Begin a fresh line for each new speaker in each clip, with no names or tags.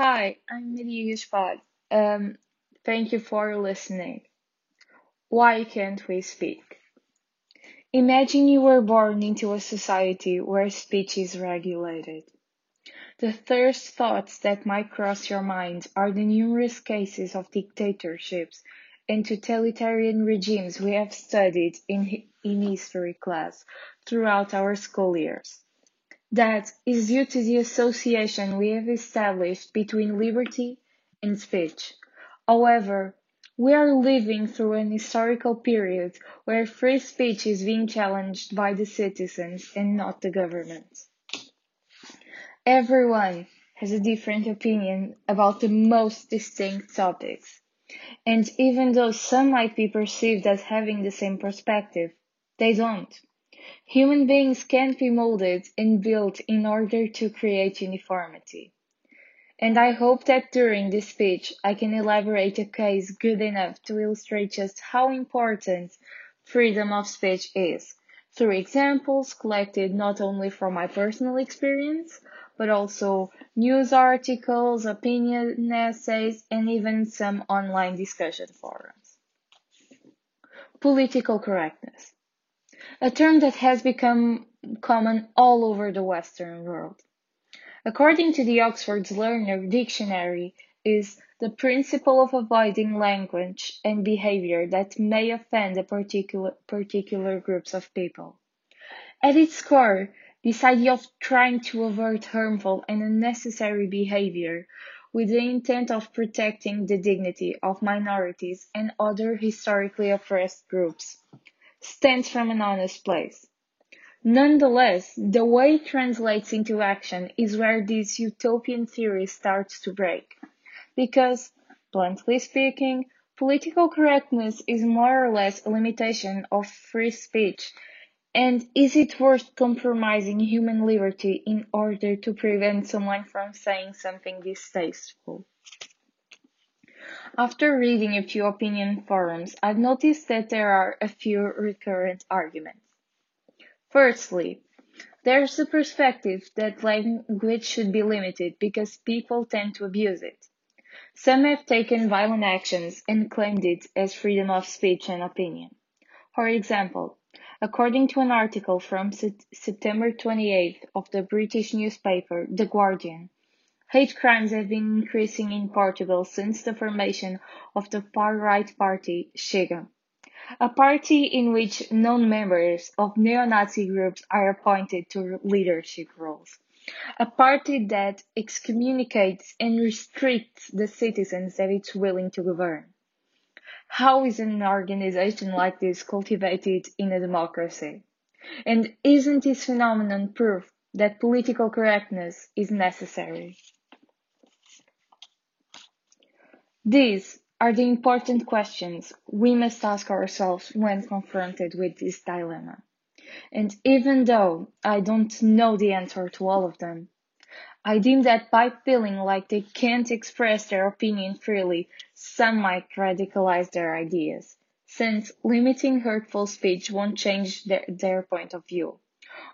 Hi, I'm Maria Gaspar. Um, thank you for listening. Why can't we speak? Imagine you were born into a society where speech is regulated. The first thoughts that might cross your mind are the numerous cases of dictatorships and totalitarian regimes we have studied in, in history class throughout our school years. That is due to the association we have established between liberty and speech. However, we are living through an historical period where free speech is being challenged by the citizens and not the government. Everyone has a different opinion about the most distinct topics. And even though some might be perceived as having the same perspective, they don't. Human beings can't be molded and built in order to create uniformity. And I hope that during this speech I can elaborate a case good enough to illustrate just how important freedom of speech is, through examples collected not only from my personal experience, but also news articles, opinion essays, and even some online discussion forums. Political correctness a term that has become common all over the Western world. According to the Oxford Learner Dictionary, is the principle of avoiding language and behavior that may offend a particular, particular groups of people. At its core, this idea of trying to avert harmful and unnecessary behavior with the intent of protecting the dignity of minorities and other historically oppressed groups stands from an honest place. Nonetheless, the way it translates into action is where this utopian theory starts to break. Because, bluntly speaking, political correctness is more or less a limitation of free speech. And is it worth compromising human liberty in order to prevent someone from saying something distasteful? After reading a few opinion forums, I've noticed that there are a few recurrent arguments. Firstly, there's the perspective that language should be limited because people tend to abuse it. Some have taken violent actions and claimed it as freedom of speech and opinion. For example, according to an article from September 28th of the British newspaper The Guardian, Hate crimes have been increasing in Portugal since the formation of the far-right party Chega, a party in which non-members of neo-Nazi groups are appointed to leadership roles. A party that excommunicates and restricts the citizens that it's willing to govern. How is an organization like this cultivated in a democracy? And isn't this phenomenon proof that political correctness is necessary? These are the important questions we must ask ourselves when confronted with this dilemma. And even though I don't know the answer to all of them, I deem that by feeling like they can't express their opinion freely, some might radicalize their ideas, since limiting hurtful speech won't change their, their point of view.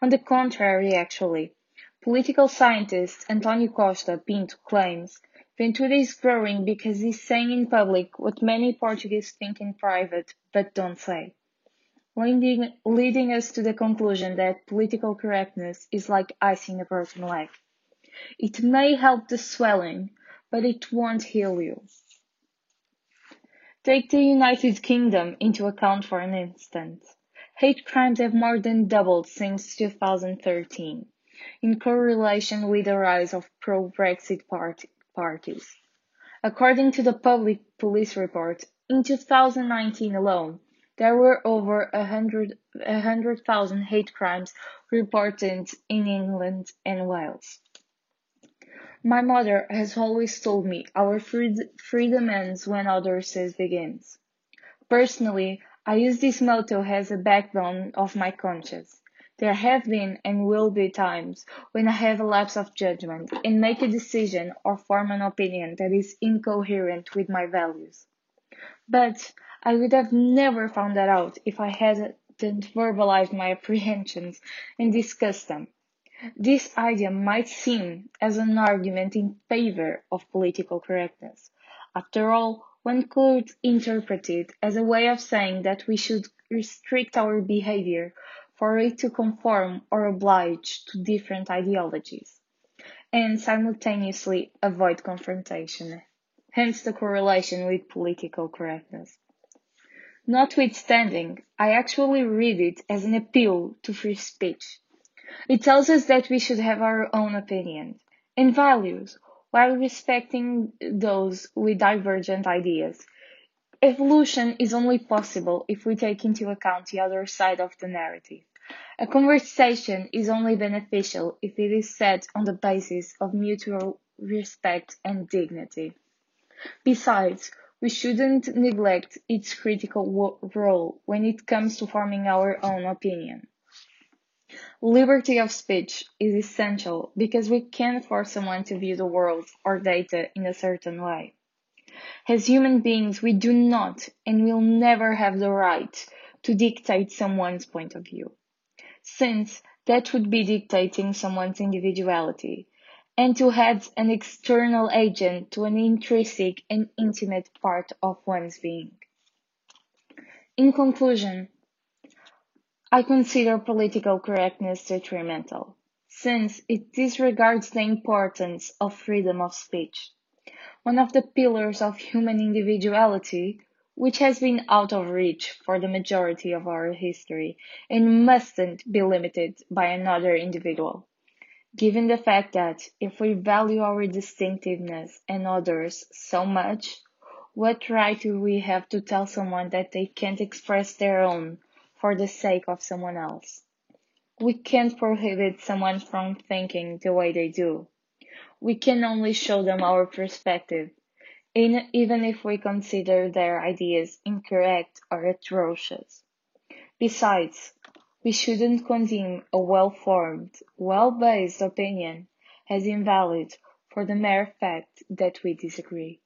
On the contrary, actually, political scientist Antonio Costa Pinto claims Ventura is growing because he's saying in public what many Portuguese think in private but don't say, leading, leading us to the conclusion that political correctness is like icing a broken leg. It may help the swelling, but it won't heal you. Take the United Kingdom into account for an instant. Hate crimes have more than doubled since 2013, in correlation with the rise of pro-Brexit party, parties. According to the public police report, in 2019 alone, there were over 100,000 hate crimes reported in England and Wales. My mother has always told me our freedom ends when others' begins. Personally, I use this motto as a backbone of my conscience. There have been and will be times when I have a lapse of judgment and make a decision or form an opinion that is incoherent with my values. But I would have never found that out if I hadn't verbalized my apprehensions and discussed them. This idea might seem as an argument in favor of political correctness. After all, one could interpret it as a way of saying that we should restrict our behavior for it to conform or oblige to different ideologies, and simultaneously avoid confrontation, hence the correlation with political correctness. Notwithstanding, I actually read it as an appeal to free speech. It tells us that we should have our own opinions and values while respecting those with divergent ideas. Evolution is only possible if we take into account the other side of the narrative. A conversation is only beneficial if it is set on the basis of mutual respect and dignity. Besides, we shouldn't neglect its critical role when it comes to forming our own opinion. Liberty of speech is essential because we can't force someone to view the world or data in a certain way. As human beings, we do not and will never have the right to dictate someone's point of view, since that would be dictating someone's individuality. And to add an external agent to an intrinsic and intimate part of one's being. In conclusion, I consider political correctness detrimental, since it disregards the importance of freedom of speech, one of the pillars of human individuality, which has been out of reach for the majority of our history and mustn't be limited by another individual. Given the fact that if we value our distinctiveness and others so much, what right do we have to tell someone that they can't express their own for the sake of someone else. We can't prohibit someone from thinking the way they do. We can only show them our perspective, in, even if we consider their ideas incorrect or atrocious. Besides, we shouldn't condemn a well-formed, well-based opinion as invalid for the mere fact that we disagree.